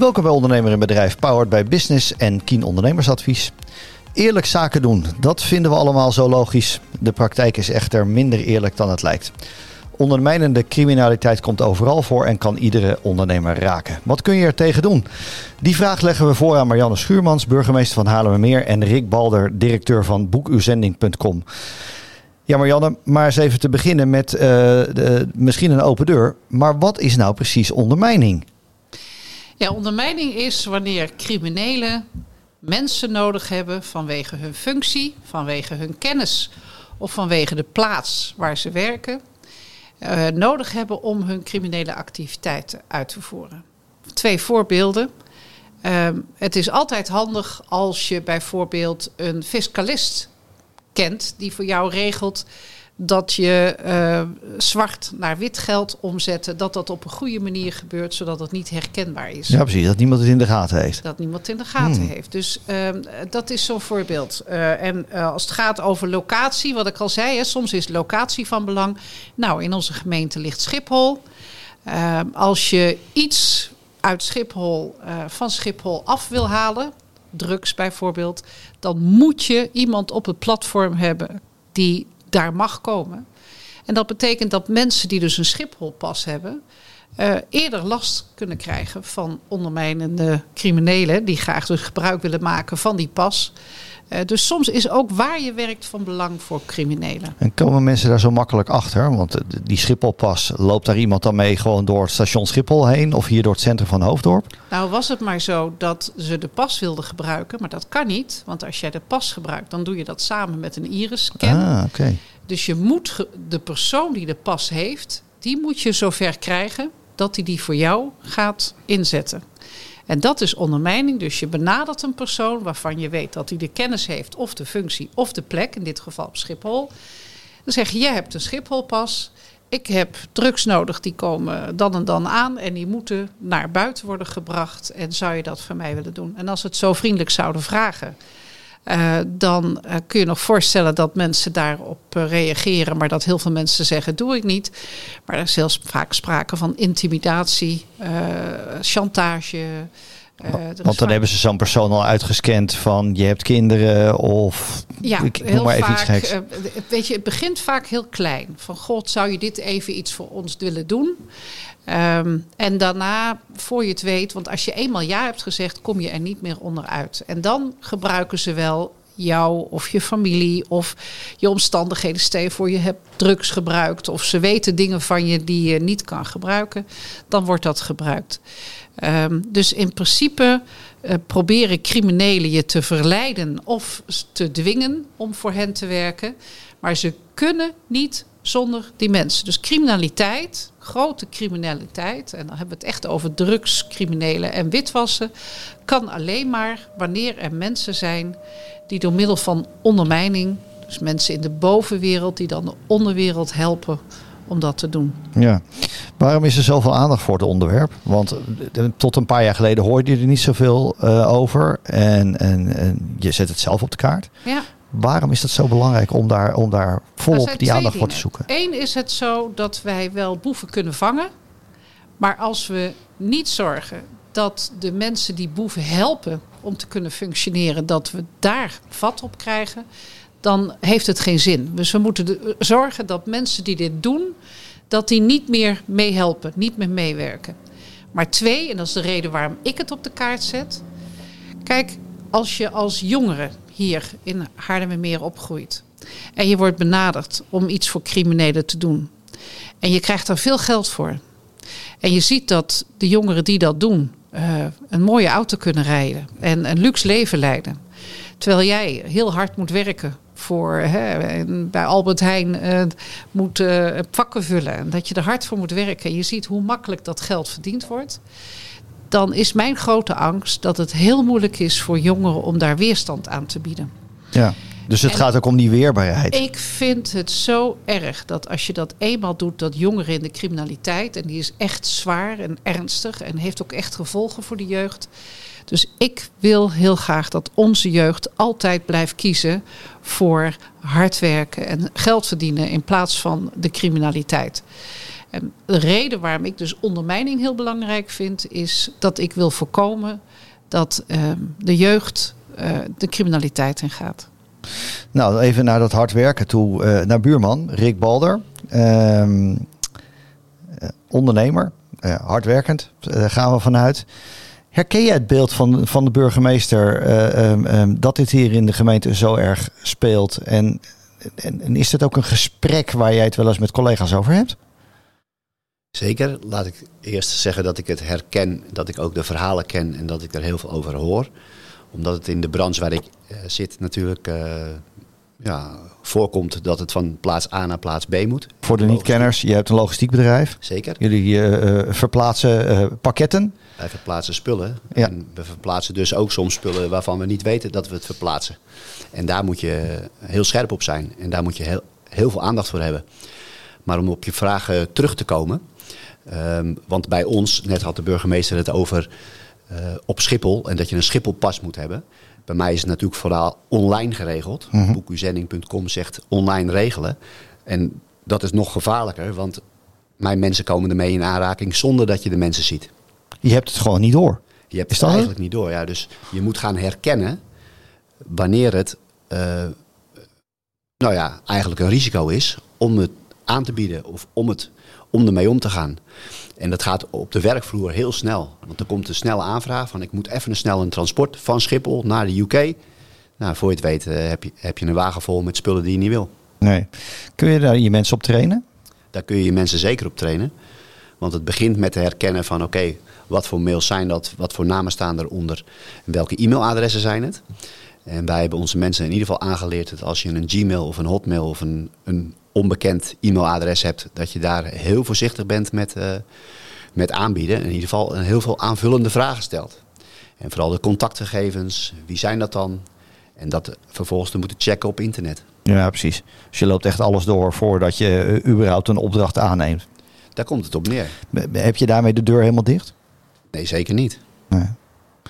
Welkom bij Ondernemer in Bedrijf, powered by Business en Kien Ondernemersadvies. Eerlijk zaken doen, dat vinden we allemaal zo logisch. De praktijk is echter minder eerlijk dan het lijkt. Ondermijnende criminaliteit komt overal voor en kan iedere ondernemer raken. Wat kun je er tegen doen? Die vraag leggen we voor aan Marianne Schuurmans, burgemeester van Haarlemmermeer... en Rick Balder, directeur van boekuzending.com. Ja, Marianne, maar eens even te beginnen met uh, de, misschien een open deur. Maar wat is nou precies ondermijning? Ja, ondermijning is wanneer criminelen mensen nodig hebben vanwege hun functie, vanwege hun kennis of vanwege de plaats waar ze werken, uh, nodig hebben om hun criminele activiteiten uit te voeren. Twee voorbeelden. Uh, het is altijd handig als je bijvoorbeeld een fiscalist kent die voor jou regelt dat je uh, zwart naar wit geld omzetten, dat dat op een goede manier gebeurt, zodat het niet herkenbaar is. Ja, precies. Dat niemand het in de gaten heeft. Dat niemand het in de gaten hmm. heeft. Dus uh, dat is zo'n voorbeeld. Uh, en als het gaat over locatie, wat ik al zei, hè, soms is locatie van belang. Nou, in onze gemeente ligt Schiphol. Ehm, als je iets uit Schiphol, van Schiphol af wil halen, drugs bijvoorbeeld, dan moet je iemand op het platform hebben die daar mag komen. En dat betekent dat mensen die dus een Schipholpas hebben, uh, eerder last kunnen krijgen van ondermijnende criminelen die graag dus gebruik willen maken van die pas. Uh, dus soms is ook waar je werkt van belang voor criminelen. En komen mensen daar zo makkelijk achter? Want die Schipholpas, loopt daar iemand dan mee gewoon door het station Schiphol heen of hier door het centrum van Hoofddorp? Nou was het maar zo dat ze de pas wilden gebruiken, maar dat kan niet. Want als jij de pas gebruikt, dan doe je dat samen met een iris-scan. Ah, oké. Dus je moet de persoon die de pas heeft, die moet je zover krijgen dat hij die voor jou gaat inzetten. En dat is ondermijning. Dus je benadert een persoon waarvan je weet dat hij de kennis heeft, of de functie, of de plek, in dit geval op Schiphol. Dan zeg je: Je hebt een Schipholpas. Ik heb drugs nodig, die komen dan en dan aan en die moeten naar buiten worden gebracht. En zou je dat voor mij willen doen? En als het zo vriendelijk zouden vragen, uh, dan uh, kun je nog voorstellen dat mensen daarop uh, reageren, maar dat heel veel mensen zeggen: doe ik niet. Maar er is heel vaak sprake van intimidatie, chantage. Want dan hebben ze zo'n persoon al uitgescand van je hebt kinderen of ja, ik noem maar even vaak, iets weet je, het begint vaak heel klein. Van god, zou je dit even iets voor ons willen doen? Um, en daarna, voor je het weet, want als je eenmaal ja hebt gezegd, kom je er niet meer onderuit. En dan gebruiken ze wel jou of je familie of je omstandigheden. Stel je voor je hebt drugs gebruikt of ze weten dingen van je die je niet kan gebruiken, dan wordt dat gebruikt. Um, dus in principe uh, proberen criminelen je te verleiden of te dwingen om voor hen te werken. Maar ze kunnen niet zonder die mensen. Dus criminaliteit, grote criminaliteit, en dan hebben we het echt over drugscriminelen en witwassen, kan alleen maar wanneer er mensen zijn die door middel van ondermijning, dus mensen in de bovenwereld, die dan de onderwereld helpen om dat te doen. Ja, waarom is er zoveel aandacht voor het onderwerp? Want eh, tot een paar jaar geleden hoorde je er niet zoveel uh, over en, en, en je zet het zelf op de kaart. Ja. Waarom is dat zo belangrijk om daar, om daar volop die aandacht voor te zoeken? Eén is het zo dat wij wel boeven kunnen vangen. Maar als we niet zorgen dat de mensen die boeven helpen om te kunnen functioneren, dat we daar vat op krijgen, dan heeft het geen zin. Dus we moeten zorgen dat mensen die dit doen, dat die niet meer meehelpen, niet meer meewerken. Maar twee, en dat is de reden waarom ik het op de kaart zet. Kijk, als je als jongere hier in Haarlemmermeer opgroeit. En je wordt benaderd om iets voor criminelen te doen. En je krijgt daar veel geld voor. En je ziet dat de jongeren die dat doen, uh, een mooie auto kunnen rijden en een luxe leven leiden. Terwijl jij heel hard moet werken voor hè, bij Albert Heijn uh, moet uh, vakken vullen. En dat je er hard voor moet werken. En je ziet hoe makkelijk dat geld verdiend wordt dan is mijn grote angst dat het heel moeilijk is voor jongeren om daar weerstand aan te bieden. Ja. Dus het gaat ook om die weerbaarheid. Ik vind het zo erg dat als je dat eenmaal doet, dat jongeren in de criminaliteit, en die is echt zwaar en ernstig en heeft ook echt gevolgen voor de jeugd. Dus ik wil heel graag dat onze jeugd altijd blijft kiezen voor hard werken en geld verdienen in plaats van de criminaliteit. En de reden waarom ik dus ondermijning heel belangrijk vind, is dat ik wil voorkomen dat ehm, de jeugd uh, de criminaliteit in gaat. Nou, even naar dat hard werken toe. Uh, naar buurman, Rick Balder. Ehm, ondernemer, hardwerkend, daar gaan we vanuit. Herken jij het beeld van, van de burgemeester ehm, ehm, dat dit hier in de gemeente zo erg speelt? En, en, is het ook een gesprek waar jij het wel eens met collega's over hebt? Zeker. Laat ik eerst zeggen dat ik het herken, dat ik ook de verhalen ken en dat ik er heel veel over hoor. Omdat het in de branche waar ik uh, zit natuurlijk uh, ja, voorkomt dat het van plaats A naar plaats B moet. Voor de niet-kenners, je hebt een logistiek bedrijf. Zeker. Jullie uh, verplaatsen pakketten. Wij verplaatsen spullen. Ja. En we verplaatsen dus ook soms spullen waarvan we niet weten dat we het verplaatsen. En daar moet je heel scherp op zijn. En daar moet je heel, heel veel aandacht voor hebben. Maar om op je vragen terug te komen. Um, want bij ons, net had de burgemeester het over op Schiphol. En dat je een Schipholpas moet hebben. Bij mij is het natuurlijk vooral online geregeld. Mm -hmm. Boekuzending.com zegt online regelen. En dat is nog gevaarlijker, want mijn mensen komen ermee in aanraking zonder dat je de mensen ziet. Je hebt het gewoon niet door. Je hebt het eigenlijk niet door, ja. Dus je moet gaan herkennen wanneer het, uh, nou ja, eigenlijk een risico is om het aan te bieden of om, het, om ermee om te gaan. En dat gaat op de werkvloer heel snel. Want er komt een snelle aanvraag van ik moet even een snel een transport van Schiphol naar de UK. Nou, voor je het weet uh, heb, je, heb je een wagen vol met spullen die je niet wil. Nee. Kun je daar je mensen op trainen? Daar kun je je mensen zeker op trainen. Want het begint met te herkennen van oké, okay, wat voor mails zijn dat? Wat voor namen staan eronder? En welke e-mailadressen zijn het? En wij hebben onze mensen in ieder geval aangeleerd dat als je een Gmail of een Hotmail of een, een onbekend e-mailadres hebt, dat je daar heel voorzichtig bent met, uh, met aanbieden. In ieder geval een heel veel aanvullende vragen stelt. En vooral de contactgegevens, wie zijn dat dan? En dat vervolgens te moeten checken op internet. Ja, precies. Dus je loopt echt alles door voordat je uh, überhaupt een opdracht aanneemt. Daar komt het op neer. Heb je daarmee de deur helemaal dicht? Nee, zeker niet. Nee.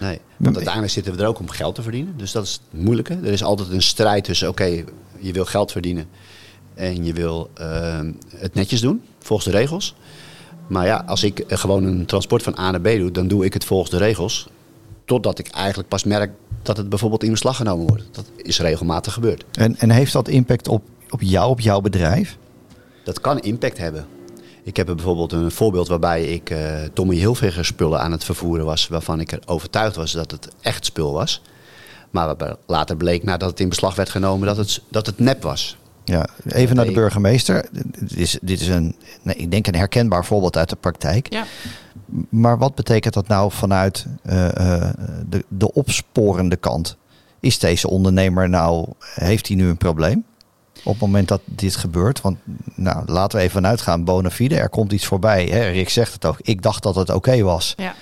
Nee, want uiteindelijk zitten we er ook om geld te verdienen. Dus dat is het moeilijke. Er is altijd een strijd tussen, oké, okay, je wil geld verdienen en je wil uh, het netjes doen, volgens de regels. Maar ja, als ik gewoon een transport van A naar B doe, dan doe ik het volgens de regels. Totdat ik eigenlijk pas merk dat het bijvoorbeeld in beslag genomen wordt. Dat is regelmatig gebeurd. En, en heeft dat impact op, op jou, op jouw bedrijf? Dat kan impact hebben. Ik heb bijvoorbeeld een voorbeeld waarbij ik uh, Tommy Hilfiger spullen aan het vervoeren was. Waarvan ik er overtuigd was dat het echt spul was. Maar later bleek nadat het in beslag werd genomen dat het, dat het nep was. Ja, even naar de burgemeester. Dit is, dit is een, nee, ik denk een herkenbaar voorbeeld uit de praktijk. Ja. Maar wat betekent dat nou vanuit uh, uh, de, de opsporende kant? Is deze ondernemer nou, heeft hij nu een probleem? op het moment dat dit gebeurt. Want nou, laten we even vanuit gaan, bona fide, er komt iets voorbij. Hè? Rick zegt het ook, ik dacht dat het oké okay was. Ja.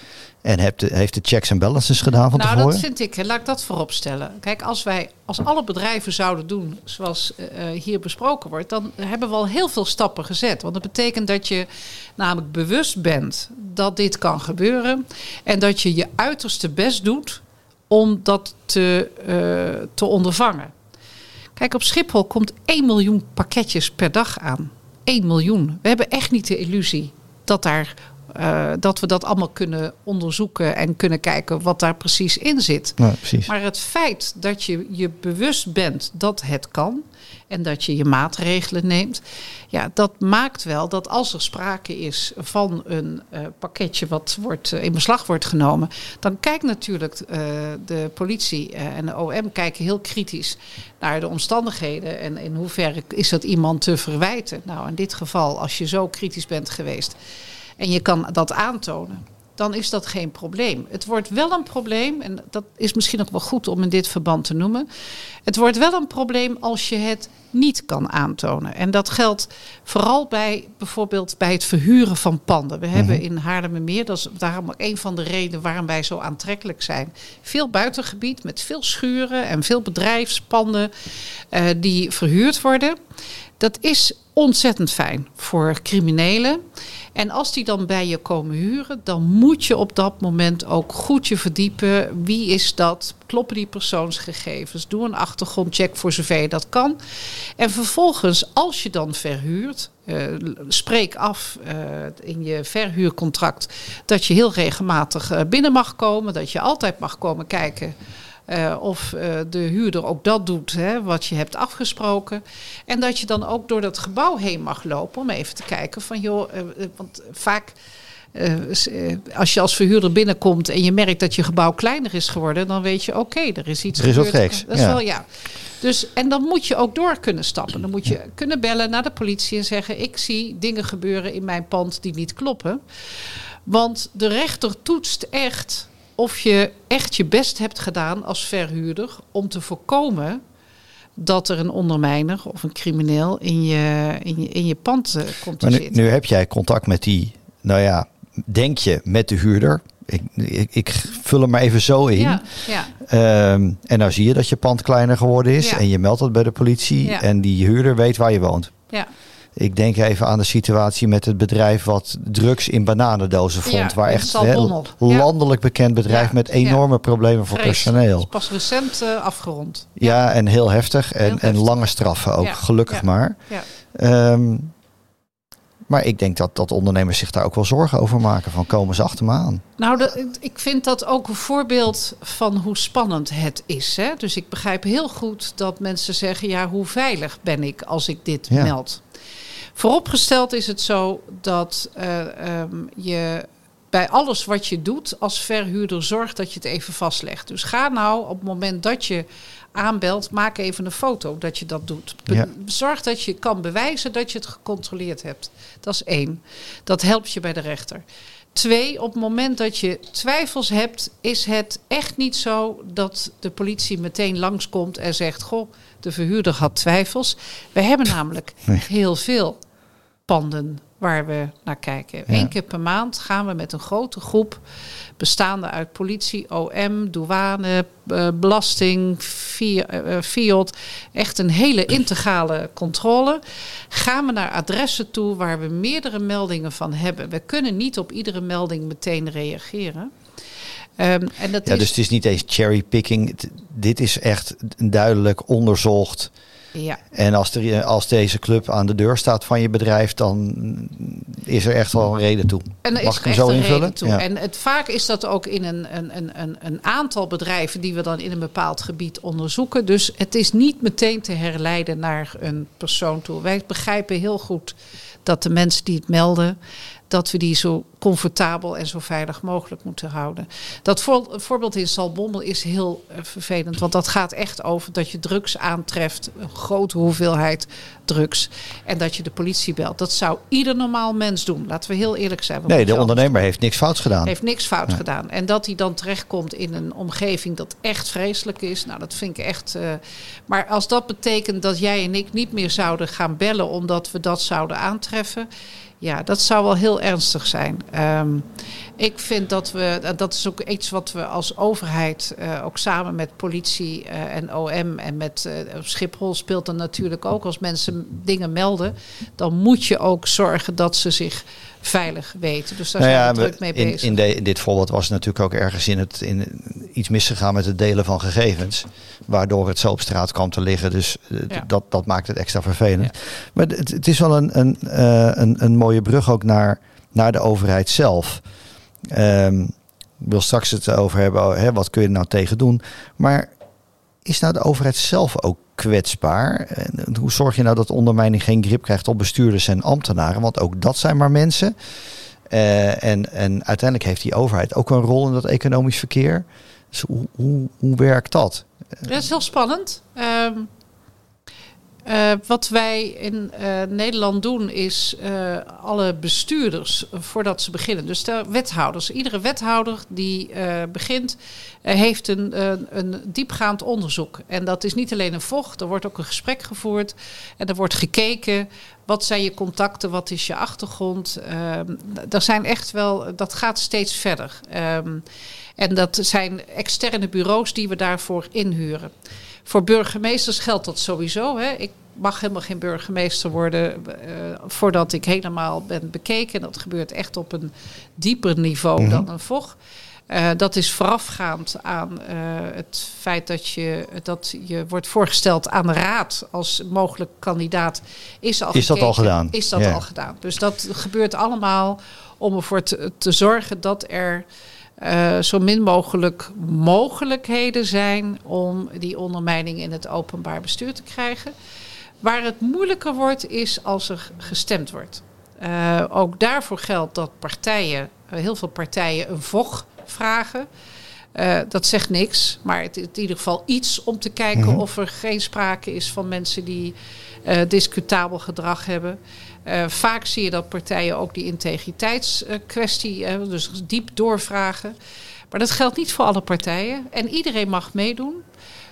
En heeft de, heeft de checks en balances gedaan van nou, tevoren? Nou, dat vind ik, laat ik dat voorop stellen. Kijk, als wij, als alle bedrijven zouden doen zoals uh, hier besproken wordt, dan hebben we al heel veel stappen gezet. Want dat betekent dat je namelijk bewust bent dat dit kan gebeuren. En dat je je uiterste best doet om dat te, uh, te ondervangen. Kijk, op Schiphol komt 1 miljoen pakketjes per dag aan. 1 miljoen. We hebben echt niet de illusie dat, daar, uh, dat we dat allemaal kunnen onderzoeken en kunnen kijken wat daar precies in zit. Ja, precies. Maar het feit dat je je bewust bent dat het kan en dat je je maatregelen neemt, ja, dat maakt wel dat als er sprake is van een uh, pakketje wat wordt, uh, in beslag wordt genomen, dan kijkt natuurlijk de politie en de OM kijken heel kritisch naar de omstandigheden en in hoeverre is dat iemand te verwijten. Nou, in dit geval, als je zo kritisch bent geweest en je kan dat aantonen dan is dat geen probleem. Het wordt wel een probleem, en dat is misschien ook wel goed om in dit verband te noemen. Het wordt wel een probleem als je het niet kan aantonen. En dat geldt vooral bij bijvoorbeeld bij het verhuren van panden. We mm -hmm. hebben in Haarlemmermeer, dat is daarom ook een van de redenen waarom wij zo aantrekkelijk zijn. Veel buitengebied met veel schuren en veel bedrijfspanden uh, die verhuurd worden. Dat is ontzettend fijn voor criminelen. En als die dan bij je komen huren, dan moet je op dat moment ook goed je verdiepen. Wie is dat? Kloppen die persoonsgegevens? Doe een achtergrondcheck voor zover je dat kan. En vervolgens, als je dan verhuurt, uh, spreek af uh, in je verhuurcontract dat je heel regelmatig uh, binnen mag komen, dat je altijd mag komen kijken uh, of uh, de huurder ook dat doet hè, wat je hebt afgesproken. En dat je dan ook door dat gebouw heen mag lopen om even te kijken van joh, uh, want vaak. als je als verhuurder binnenkomt en je merkt dat je gebouw kleiner is geworden, dan weet je: oké, okay, er is iets er is. Wat geks. Dat is ja. wel ja. Dus, en dan moet je ook door kunnen stappen. Dan moet je kunnen bellen naar de politie en zeggen: Ik zie dingen gebeuren in mijn pand die niet kloppen. Want de rechter toetst echt of je echt je best hebt gedaan als verhuurder om te voorkomen dat er een ondermijner of een crimineel in je, in je, in je pand uh, komt te maar nu, zitten. Nu heb jij contact met die, nou ja, denk je met de huurder. Ik, ik, ik vul hem maar even zo in. Ja, ja. Um, en nou zie je dat je pand kleiner geworden is. Ja. En je meldt dat bij de politie. En die huurder weet waar je woont. Ja. Ik denk even aan de situatie met het bedrijf wat drugs in bananendozen vond. Ja, waar echt Ja. landelijk bekend bedrijf Ja, met enorme problemen voor Vrees. personeel. Is pas recent uh, afgerond. Ja, en heel heftig. En, Heel en lange straffen ook, gelukkig maar. Ja. Um, maar ik denk dat, dat ondernemers zich daar ook wel zorgen over maken. Van komen ze achter me aan? Nou, ik vind dat ook een voorbeeld van hoe spannend het is. Hè? Dus ik begrijp heel goed dat mensen zeggen: ja, hoe veilig ben ik als ik dit meld? Vooropgesteld is het zo dat uh, um, je bij alles wat je doet als verhuurder zorgt dat je het even vastlegt. Dus ga nou op het moment dat je aanbelt, maak even een foto dat je dat doet. Be Ja. Zorg dat je kan bewijzen dat je het gecontroleerd hebt. Dat is één. Dat helpt je bij de rechter. Twee, op het moment dat je twijfels hebt, is het echt niet zo dat de politie meteen langskomt en zegt: Goh, de verhuurder had twijfels. We hebben namelijk Nee. heel veel panden waar we naar kijken. Ja. Eén keer per maand gaan we met een grote groep bestaande uit politie, OM, douane, eh, belasting, Fi- eh, Fiat. Echt een hele integrale controle. Gaan we naar adressen toe waar we meerdere meldingen van hebben. We kunnen niet op iedere melding meteen reageren. Ehm, en dat Ja, is, dus het is niet eens cherrypicking. Dit is echt duidelijk onderzocht. Ja, En als, er, als deze club aan de deur staat van je bedrijf, dan is er echt wel een reden toe. En Mag is ik hem zo invullen? Ja. En het, vaak is dat ook in een, een, een, een aantal bedrijven die we dan in een bepaald gebied onderzoeken. Dus het is niet meteen te herleiden naar een persoon toe. Wij begrijpen heel goed dat de mensen die het melden, dat we die zo comfortabel en zo veilig mogelijk moeten houden. Dat voor, voorbeeld in Salbommel is heel eh, vervelend, want dat gaat echt over dat je drugs aantreft, een grote hoeveelheid drugs, en dat je de politie belt. Dat zou ieder normaal mens doen. Laten we heel eerlijk zijn. Nee, de ondernemer heeft niks fouts gedaan. heeft niks fout gedaan. En dat hij dan terechtkomt in een omgeving dat echt vreselijk is. Nou, dat vind ik echt. eh, maar als dat betekent dat jij en ik niet meer zouden gaan bellen omdat we dat zouden aantreffen. Ja, dat zou wel heel ernstig zijn. Ehm, ik vind dat we, eh, dat is ook iets wat we als overheid, eh, ook samen met politie eh, en OM en met Schiphol speelt er natuurlijk ook. Als mensen dingen melden, dan moet je ook zorgen dat ze zich veilig weten. Dus daar Nou zijn ja, we druk mee in, bezig. in, de, in dit voorbeeld was natuurlijk ook ergens in het, in, iets misgegaan met het delen van gegevens. Waardoor het zo op straat kwam te liggen. Dus Ja. dat, dat maakt het extra vervelend. Maar het, het is wel een, een, een, een mooie brug ook naar, naar de overheid zelf. Ehm, ik wil straks het over hebben, oh, hè, wat kun je er nou tegen doen. Maar is nou de overheid zelf ook kwetsbaar? En hoe zorg je nou dat ondermijning geen grip krijgt op bestuurders en ambtenaren? Want ook dat zijn maar mensen. Eh, en, en uiteindelijk heeft die overheid ook een rol in dat economisch verkeer. Dus hoe, hoe, hoe werkt dat? Dat is heel spannend. Ehm, eh, wat wij in eh, Nederland doen is eh, alle bestuurders voordat ze beginnen. Dus de wethouders. Iedere wethouder die begint heeft een, een, diepgaand onderzoek. En dat is niet alleen een vocht. Er wordt ook een gesprek gevoerd. En er wordt gekeken. Wat zijn je contacten? Wat is je achtergrond? Er zijn echt wel. Dat gaat steeds verder. Ehm, en dat zijn externe bureaus die we daarvoor inhuren. Voor burgemeesters geldt dat sowieso. Hè. Ik mag helemaal geen burgemeester worden uh, voordat ik helemaal ben bekeken. Dat gebeurt echt op een dieper niveau mm -hmm. dan een vocht. Uh, dat is voorafgaand aan uh, het feit dat je, dat je wordt voorgesteld aan de raad als mogelijk kandidaat. Is, al is dat al gedaan? Is dat al gedaan? Dus dat gebeurt allemaal om ervoor te, te zorgen dat er uh, zo min mogelijk mogelijkheden zijn om die ondermijning in het openbaar bestuur te krijgen. Waar het moeilijker wordt, is als er gestemd wordt. Uh, ook daarvoor geldt dat partijen, heel veel partijen, een VOG vragen. Uh, dat zegt niks, maar het is in ieder geval iets om te kijken mm -hmm. of er geen sprake is van mensen die discutabel gedrag hebben. Uh, vaak zie je dat partijen ook die integriteitskwestie dus diep doorvragen. Maar dat geldt niet voor alle partijen en iedereen mag meedoen.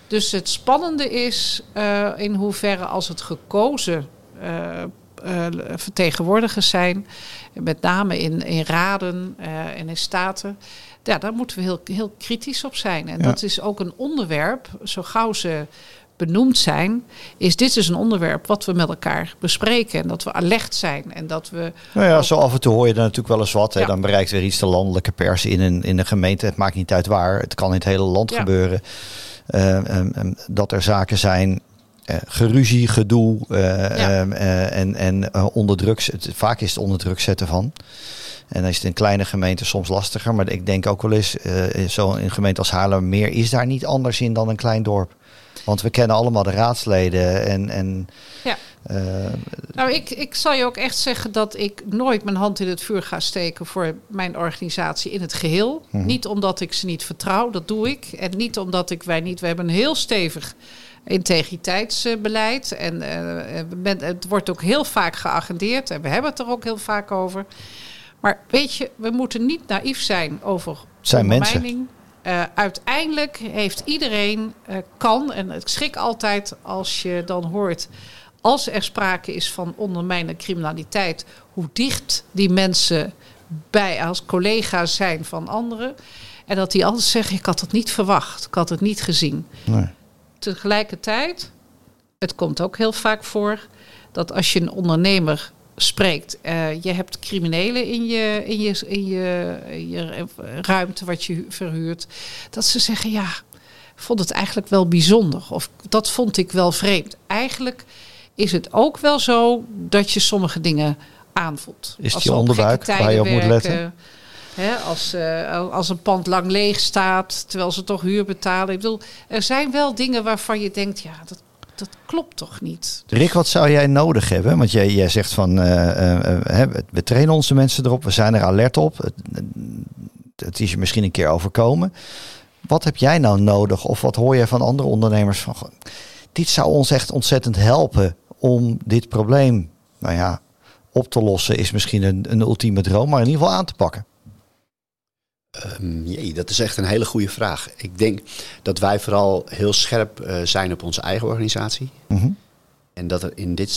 Dus het spannende is in hoeverre als het gekozen vertegenwoordigers zijn, met name in, in raden en in staten, ja, daar moeten we heel, heel kritisch op zijn. En ja. dat is ook een onderwerp, zo gauw ze benoemd zijn, is dit is een onderwerp wat we met elkaar bespreken. En dat we alert zijn. En dat we. Nou ja, ook... zo af en toe hoor je er natuurlijk wel eens wat. Hè. Dan bereikt weer iets de landelijke pers in een, in een gemeente. Het maakt niet uit waar. Het kan in het hele land ja. gebeuren. Uh, um, um, dat er zaken zijn. Uh, geruzie, gedoe uh, ja. en, en onder druk. Het, vaak is het onder druk zetten van. En dan is het in kleine gemeenten soms lastiger. Maar ik denk ook wel eens, zo in een gemeente als Haarlemmermeer is daar niet anders in dan een klein dorp. Want we kennen allemaal de raadsleden en... en ja. Uh, nou, ik, ik zal je ook echt zeggen dat ik nooit mijn hand in het vuur ga steken voor mijn organisatie in het geheel. Mhm. Hmm. Niet omdat ik ze niet vertrouw, dat doe ik. En niet omdat ik wij niet. We hebben een heel stevig integriteitsbeleid. En uh, het wordt ook heel vaak geagendeerd. En we hebben het er ook heel vaak over. Maar weet je, we moeten niet naïef zijn over zijn mensen. Uh, uiteindelijk heeft iedereen, uh, kan, en ik schrik altijd als je dan hoort, als er sprake is van ondermijnende criminaliteit, hoe dicht die mensen bij als collega's zijn van anderen. En dat die altijd zeggen, ik had het niet verwacht, ik had het niet gezien. Nee. Tegelijkertijd, het komt ook heel vaak voor, dat als je een ondernemer spreekt. Uh, je hebt criminelen in je, in, je, in, je, in je ruimte wat je verhuurt. Dat ze zeggen, ja, vond het eigenlijk wel bijzonder. Of dat vond ik wel vreemd. Eigenlijk is het ook wel zo dat je sommige dingen aanvoelt. Is het je onderbuik waar je op moet letten? Hè, als, uh, als een pand lang leeg staat, terwijl ze toch huur betalen. Ik bedoel, er zijn wel dingen waarvan je denkt, ja, dat dat klopt toch niet? Rick, wat zou jij nodig hebben? Want jij, jij zegt van, uh, uh, uh, we trainen onze mensen erop, we zijn er alert op. Het, het, is je misschien een keer overkomen. Wat heb jij nou nodig? Of wat hoor je van andere ondernemers van, dit zou ons echt ontzettend helpen om dit probleem, nou ja, op te lossen is misschien een, een ultieme droom, maar in ieder geval aan te pakken. Um, jee, dat is echt een hele goede vraag. Ik denk dat wij vooral heel scherp uh, zijn op onze eigen organisatie. Mm -hmm. En dat er in dit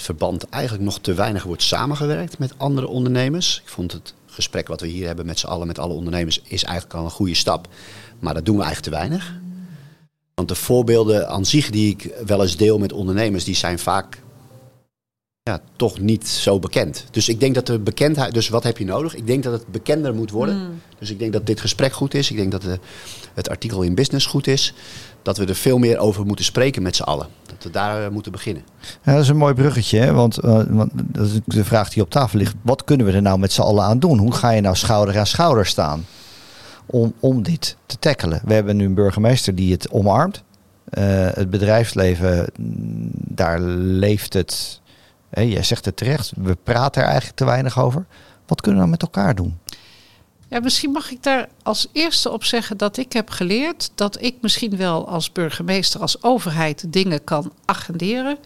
verband eigenlijk nog te weinig wordt samengewerkt met andere ondernemers. Ik vond het gesprek wat we hier hebben met z'n allen, met alle ondernemers, is eigenlijk al een goede stap. Maar dat doen we eigenlijk te weinig. Want de voorbeelden aan zich die ik wel eens deel met ondernemers, die zijn vaak ja, toch niet zo bekend. Dus ik denk dat de bekendheid. Dus wat heb je nodig? Ik denk dat het bekender moet worden. Mm. Dus ik denk dat dit gesprek goed is. Ik denk dat de, het artikel in Business goed is. Dat we er veel meer over moeten spreken met z'n allen. Dat we daar uh, moeten beginnen. Ja, dat is een mooi bruggetje. Hè? Want, uh, want dat is de vraag die op tafel ligt. Wat kunnen we er nou met z'n allen aan doen? Hoe ga je nou schouder aan schouder staan? Om, om dit te tackelen. We hebben nu een burgemeester die het omarmt. Uh, het bedrijfsleven, daar leeft het jij zegt het terecht, we praten er eigenlijk te weinig over. Wat kunnen we nou met elkaar doen? Ja, misschien mag ik daar als eerste op zeggen dat ik heb geleerd dat ik misschien wel als burgemeester, als overheid dingen kan agenderen,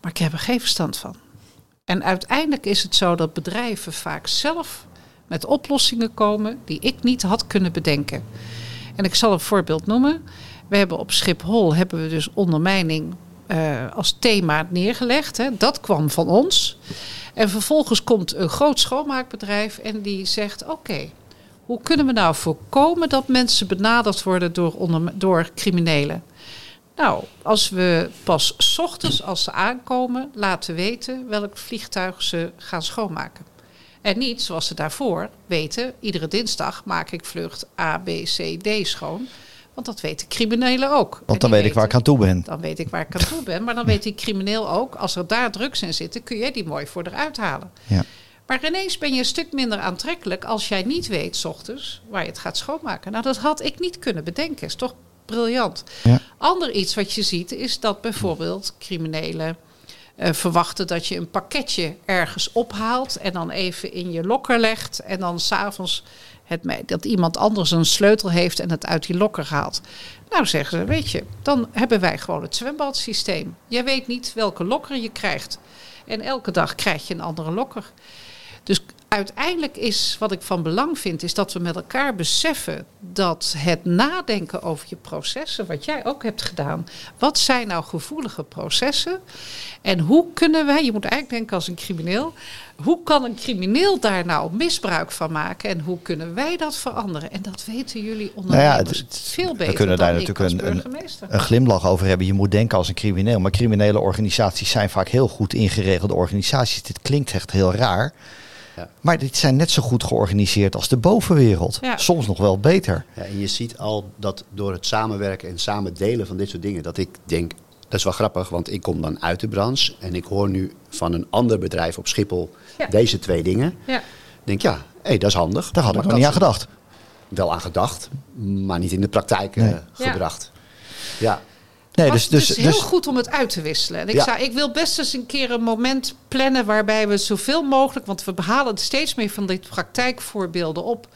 maar ik heb er geen verstand van. En uiteindelijk is het zo dat bedrijven vaak zelf met oplossingen komen die ik niet had kunnen bedenken. En ik zal een voorbeeld noemen. We hebben op Schiphol hebben we dus ondermijning uh, als thema neergelegd. Hè. Dat kwam van ons. En vervolgens komt een groot schoonmaakbedrijf en die zegt: Oké, hoe kunnen we nou voorkomen dat mensen benaderd worden door, door criminelen? Nou, als we pas ochtends als ze aankomen laten weten welk vliegtuig ze gaan schoonmaken. En niet zoals ze daarvoor weten, iedere dinsdag maak ik vlucht A, B, C, D schoon. Want dat weten criminelen ook. Want dan weet ik waar ik aan toe ben. Dan weet ik waar ik aan toe ben. Maar dan weet die crimineel ook, als er daar drugs in zitten, kun jij die mooi voor eruit halen. Ja. Maar ineens ben je een stuk minder aantrekkelijk als jij niet weet, s ochtends, waar je het gaat schoonmaken. Nou, dat had ik niet kunnen bedenken. Is toch briljant. Ja. Ander iets wat je ziet, is dat bijvoorbeeld criminelen eh, verwachten dat je een pakketje ergens ophaalt en dan even in je lokker legt. En dan s'avonds dat iemand anders een sleutel heeft en het uit die lokker haalt. Nou zeggen ze, weet je, dan hebben wij gewoon het zwembadsysteem. Jij weet niet welke lokker je krijgt. En elke dag krijg je een andere lokker. Dus uiteindelijk is wat ik van belang vind, is dat we met elkaar beseffen dat het nadenken over je processen, wat jij ook hebt gedaan, wat zijn nou gevoelige processen? En hoe kunnen wij, je moet eigenlijk denken als een crimineel, hoe kan een crimineel daar nou misbruik van maken en hoe kunnen wij dat veranderen? En dat weten jullie ondernemers nou ja, het, veel beter. We kunnen daar natuurlijk een, een, een, glimlach over hebben. Je moet denken als een crimineel, maar criminele organisaties zijn vaak heel goed ingeregelde organisaties. Dit klinkt echt heel raar. Ja. Maar dit zijn net zo goed georganiseerd als de bovenwereld. Soms nog wel beter. Ja, en je ziet al dat door het samenwerken en samen delen van dit soort dingen, dat ik denk, dat is wel grappig, want ik kom dan uit de branche en ik hoor nu van een ander bedrijf op Schiphol deze twee dingen. Ja. denk ja, hey, dat is handig. Daar had ik nog niet aan gedacht. Wel aan gedacht, maar niet in de praktijk eh, gebracht. ja. Nee, dus, dus, het is heel dus- goed om het uit te wisselen. En ik, zou, ik wil best eens een keer een moment plannen waarbij we zoveel mogelijk, want we behalen steeds meer van dit praktijkvoorbeelden op,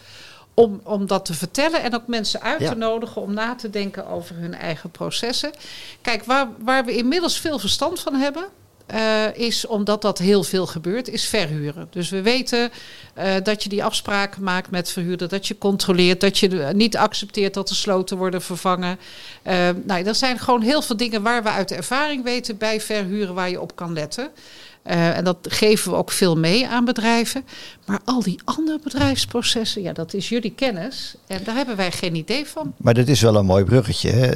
om, om dat te vertellen en ook mensen uit te nodigen om na te denken over hun eigen processen. Kijk, waar, waar we inmiddels veel verstand van hebben, uh, is omdat dat heel veel gebeurt, is verhuren. Dus we weten uh, dat je die afspraken maakt met verhuurder, dat je controleert, dat je niet accepteert dat de sloten worden vervangen. Uh, nou, er zijn gewoon heel veel dingen waar we uit de ervaring weten bij verhuren waar je op kan letten. Uh, en dat geven we ook veel mee aan bedrijven. Maar al die andere bedrijfsprocessen, ja, dat is jullie kennis. En daar hebben wij geen idee van. Maar dit is wel een mooi bruggetje. Hè?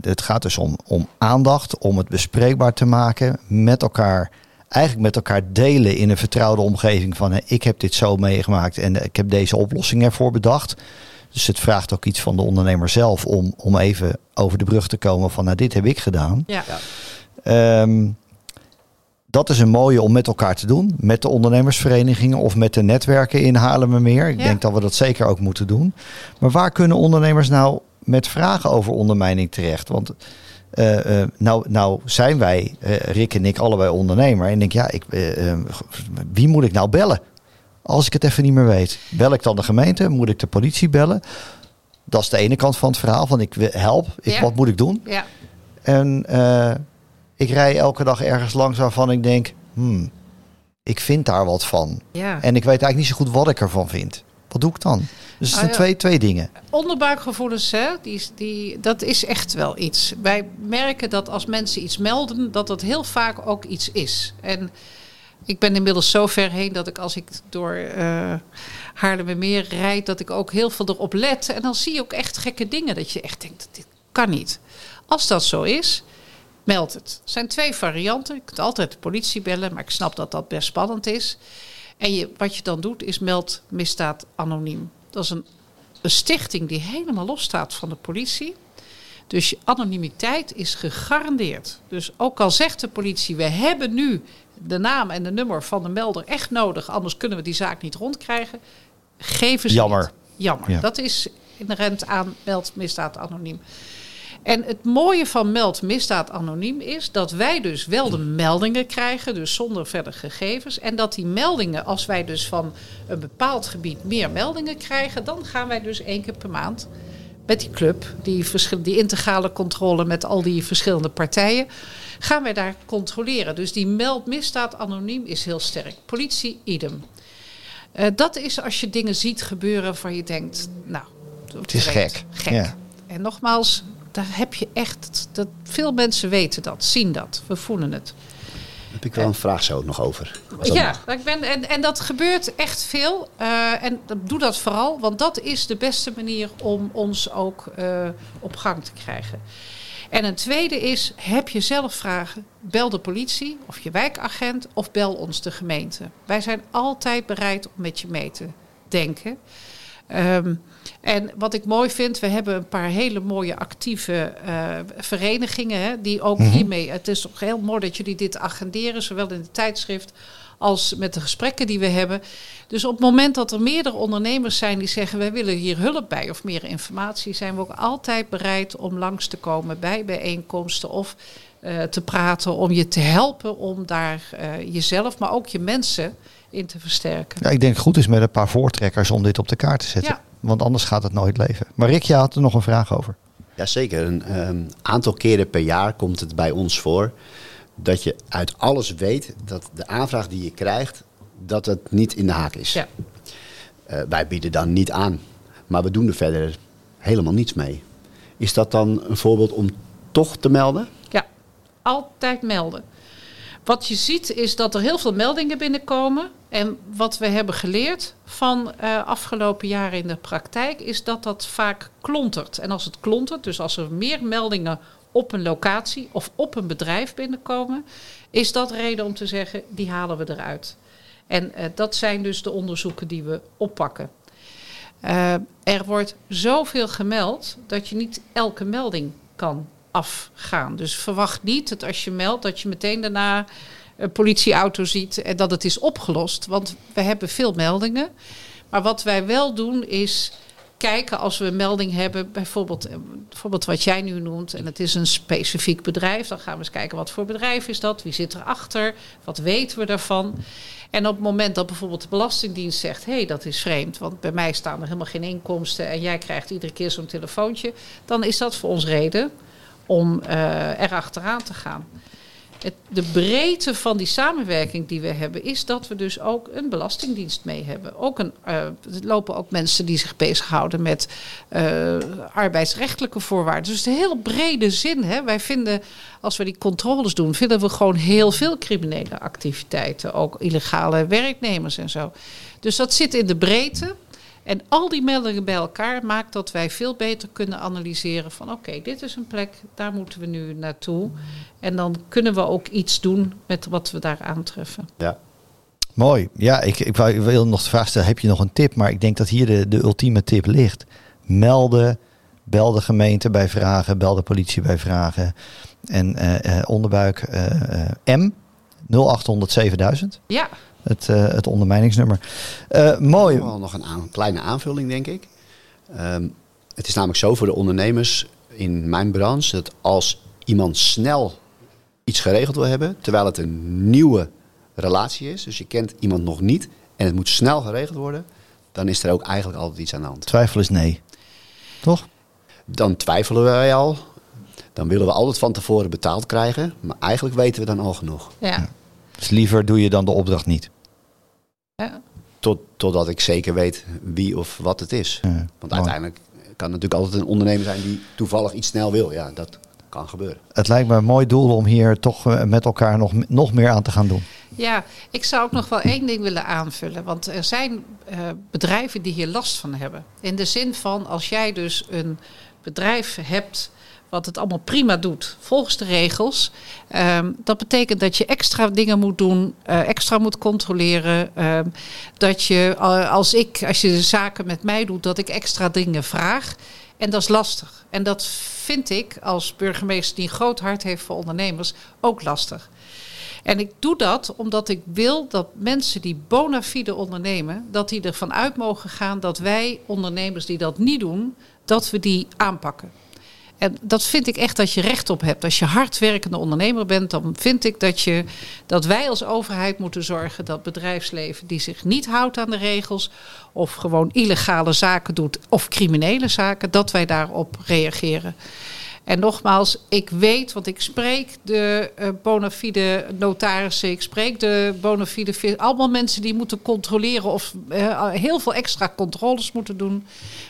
Het gaat dus om, om aandacht, om het bespreekbaar te maken met elkaar. Eigenlijk met elkaar delen in een vertrouwde omgeving van hè, ik heb dit zo meegemaakt en ik heb deze oplossing ervoor bedacht. Dus het vraagt ook iets van de ondernemer zelf om, om even over de brug te komen van nou dit heb ik gedaan. Ja. Um, dat is een mooie om met elkaar te doen. Met de ondernemersverenigingen of met de netwerken in Haarlemmermeer. Ik denk dat we dat zeker ook moeten doen. Maar waar kunnen ondernemers nou met vragen over ondermijning terecht? Want uh, uh, nou, nou zijn wij, uh, Rick en ik, allebei ondernemer. En denk, ja, ik, wie moet ik nou bellen? Als ik het even niet meer weet. Bel ik dan de gemeente? Moet ik de politie bellen? Dat is de ene kant van het verhaal. Van ik help, ik, wat moet ik doen? Ja. En ik rij elke dag ergens langs waarvan ik denk, hmm, ik vind daar wat van. Ja. En ik weet eigenlijk niet zo goed wat ik ervan vind. Wat doe ik dan? Dus het zijn ah, twee, twee dingen. Onderbuikgevoelens, hè, die, die, dat is echt wel iets. Wij merken dat als mensen iets melden, dat dat heel vaak ook iets is. En ik ben inmiddels zo ver heen dat ik als ik door uh, Haarlemmermeer rijd, dat ik ook heel veel erop let. En dan zie je ook echt gekke dingen dat je echt denkt, dit kan niet. Als dat zo is, meld het. Er zijn twee varianten. Je kunt altijd de politie bellen, maar ik snap dat dat best spannend is. En je, wat je dan doet, is meld misdaad anoniem. Dat is een, een stichting die helemaal los staat van de politie. Dus je anonimiteit is gegarandeerd. Dus ook al zegt de politie, we hebben nu de naam en de nummer van de melder echt nodig, anders kunnen we die zaak niet rondkrijgen. Geven ze Jammer. Niet. Jammer. Dat is inherent aan meld misdaad anoniem. En het mooie van Meld Misdaad Anoniem is dat wij dus wel de meldingen krijgen, dus zonder verder gegevens. En dat die meldingen, als wij dus van een bepaald gebied meer meldingen krijgen, dan gaan wij dus één keer per maand met die club, die, die integrale controle met al die verschillende partijen, gaan wij daar controleren. Dus die Meld Misdaad Anoniem is heel sterk. Politie, idem. Uh, dat is als je dingen ziet gebeuren waarvan je denkt, nou, het is gek. gek. Ja. En nogmaals, daar heb je echt. Dat, veel mensen weten dat, zien dat, we voelen het. Heb ik wel een vraag zo nog over. Ja, ik ben, en, en dat gebeurt echt veel. Uh, en doe dat vooral, want dat is de beste manier om ons ook uh, op gang te krijgen. En een tweede is, heb je zelf vragen, bel de politie of je wijkagent of bel ons de gemeente. Wij zijn altijd bereid om met je mee te denken. Ehm, en wat ik mooi vind, we hebben een paar hele mooie actieve uh, verenigingen. Hè, die ook Mhm. hiermee. Het is toch heel mooi dat jullie dit agenderen, zowel in het tijdschrift als met de gesprekken die we hebben. Dus op het moment dat er meerdere ondernemers zijn die zeggen: wij willen hier hulp bij of meer informatie, zijn we ook altijd bereid om langs te komen bij bijeenkomsten of eh, te praten om je te helpen om daar eh, jezelf, maar ook je mensen in te versterken. Ja, ik denk het goed is met een paar voortrekkers om dit op de kaart te zetten. Ja. Want anders gaat het nooit leven. Maar Rick, je had er nog een vraag over. Jazeker, een ehm, aantal keren per jaar komt het bij ons voor dat je uit alles weet dat de aanvraag die je krijgt, dat het niet in de haak is. Ja. Eh, wij bieden dan niet aan, maar we doen er verder helemaal niets mee. Is dat dan een voorbeeld om toch te melden? Ja, altijd melden. Wat je ziet is dat er heel veel meldingen binnenkomen. En wat we hebben geleerd van eh, afgelopen jaren in de praktijk is dat dat vaak klontert. En als het klontert, dus als er meer meldingen op een locatie of op een bedrijf binnenkomen, is dat reden om te zeggen, die halen we eruit. En eh, dat zijn dus de onderzoeken die we oppakken. Uh, er wordt zoveel gemeld dat je niet elke melding kan afgaan. Dus verwacht niet dat als je meldt dat je meteen daarna een politieauto ziet en dat het is opgelost. Want we hebben veel meldingen. Maar wat wij wel doen is kijken als we een melding hebben, bijvoorbeeld, bijvoorbeeld wat jij nu noemt, en het is een specifiek bedrijf, dan gaan we eens kijken wat voor bedrijf is dat, wie zit erachter, wat weten we daarvan. En op het moment dat bijvoorbeeld de Belastingdienst zegt: hé, hey, dat is vreemd, want bij mij staan er helemaal geen inkomsten en jij krijgt iedere keer zo'n telefoontje, dan is dat voor ons reden om er achteraan te gaan. Het, de breedte van die samenwerking die we hebben, is dat we dus ook een belastingdienst mee hebben. Ook een, uh, er lopen ook mensen die zich bezighouden met uh, arbeidsrechtelijke voorwaarden. Dus een heel brede zin. Hè. Wij vinden, als we die controles doen, vinden we gewoon heel veel criminele activiteiten. Ook illegale werknemers en zo. Dus dat zit in de breedte. En al die meldingen bij elkaar maakt dat wij veel beter kunnen analyseren van oké, okay, dit is een plek, daar moeten we nu naartoe. En dan kunnen we ook iets doen met wat we daar aantreffen. Ja. Mooi. Ja, ik, ik wil nog de vraag stellen, heb je nog een tip? Maar ik denk dat hier de, de ultieme tip ligt. Melden, bel de gemeente bij vragen, bel de politie bij vragen. En uh, uh, onderbuik uh, M 0800 7000. Ja. Het, uh, het ondermijningsnummer. Uh, mooi. Wel nog een aan, kleine aanvulling, denk ik. Um, het is namelijk zo voor de ondernemers in mijn branche dat als iemand snel iets geregeld wil hebben, terwijl het een nieuwe relatie is, dus je kent iemand nog niet en het moet snel geregeld worden, dan is er ook eigenlijk altijd iets aan de hand. Twijfel is nee. Toch? Dan twijfelen wij al. Dan willen we altijd van tevoren betaald krijgen, maar eigenlijk weten we dan al genoeg. Ja. Dus liever doe je dan de opdracht niet. Ja. Tot, totdat ik zeker weet wie of wat het is. Ja, Want mooi. uiteindelijk kan het natuurlijk altijd een ondernemer zijn die toevallig iets snel wil. Ja, dat kan gebeuren. Het lijkt me een mooi doel om hier toch uh, met elkaar nog, nog meer aan te gaan doen. Ja, ik zou ook nog wel één ding willen aanvullen. Want er zijn uh, bedrijven die hier last van hebben. In de zin van als jij dus een bedrijf hebt wat het allemaal prima doet, volgens de regels. Um, dat betekent dat je extra dingen moet doen, uh, extra moet controleren. Um, dat je, uh, als ik, als je zaken met mij doet, dat ik extra dingen vraag. En dat is lastig. En dat vind ik als burgemeester die een groot hart heeft voor ondernemers ook lastig. En ik doe dat omdat ik wil dat mensen die bona fide ondernemen, dat die ervan uit mogen gaan dat wij ondernemers die dat niet doen, dat we die aanpakken. En dat vind ik echt dat je recht op hebt. Als je hardwerkende ondernemer bent, dan vind ik dat, je, dat wij als overheid moeten zorgen dat bedrijfsleven die zich niet houdt aan de regels, of gewoon illegale zaken doet, of criminele zaken, dat wij daarop reageren. En nogmaals, ik weet, want ik spreek de uh, bona fide notarissen, ik spreek de bona fide, allemaal mensen die moeten controleren of uh, heel veel extra controles moeten doen.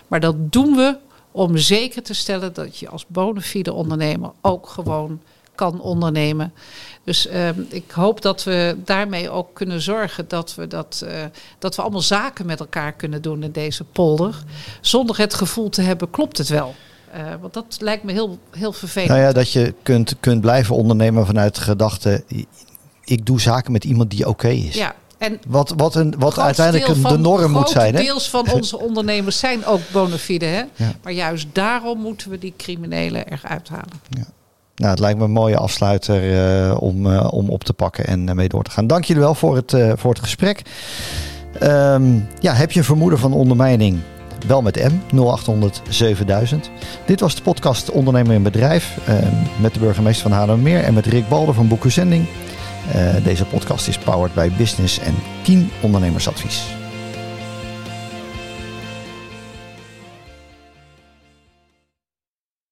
Maar dat doen we om zeker te stellen dat je als bona fide ondernemer ook gewoon kan ondernemen. Dus uh, ik hoop dat we daarmee ook kunnen zorgen dat we, dat, uh, dat we allemaal zaken met elkaar kunnen doen in deze polder. Zonder het gevoel te hebben, klopt het wel? Uh, want dat lijkt me heel, heel vervelend. Nou ja, dat je kunt, kunt blijven ondernemen vanuit de gedachte... ik doe zaken met iemand die oké is. Ja, en wat, wat, een, wat uiteindelijk de norm moet zijn. Hè? deels van onze ondernemers zijn ook bona fide. Hè? Maar juist daarom moeten we die criminelen eruit halen. Ja. Nou, het lijkt me een mooie afsluiter uh, om, uh, om op te pakken en uh, mee door te gaan. Dank jullie wel voor het, voor het gesprek. Um, ja, heb je een vermoeden van ondermijning? Bel met M 0800 7000. Dit was de podcast Ondernemer in Bedrijf met de burgemeester van Haarlemmermeer en met Rick Balder van Boekenzending. Uh, deze podcast is powered bij Business en Kien Ondernemersadvies.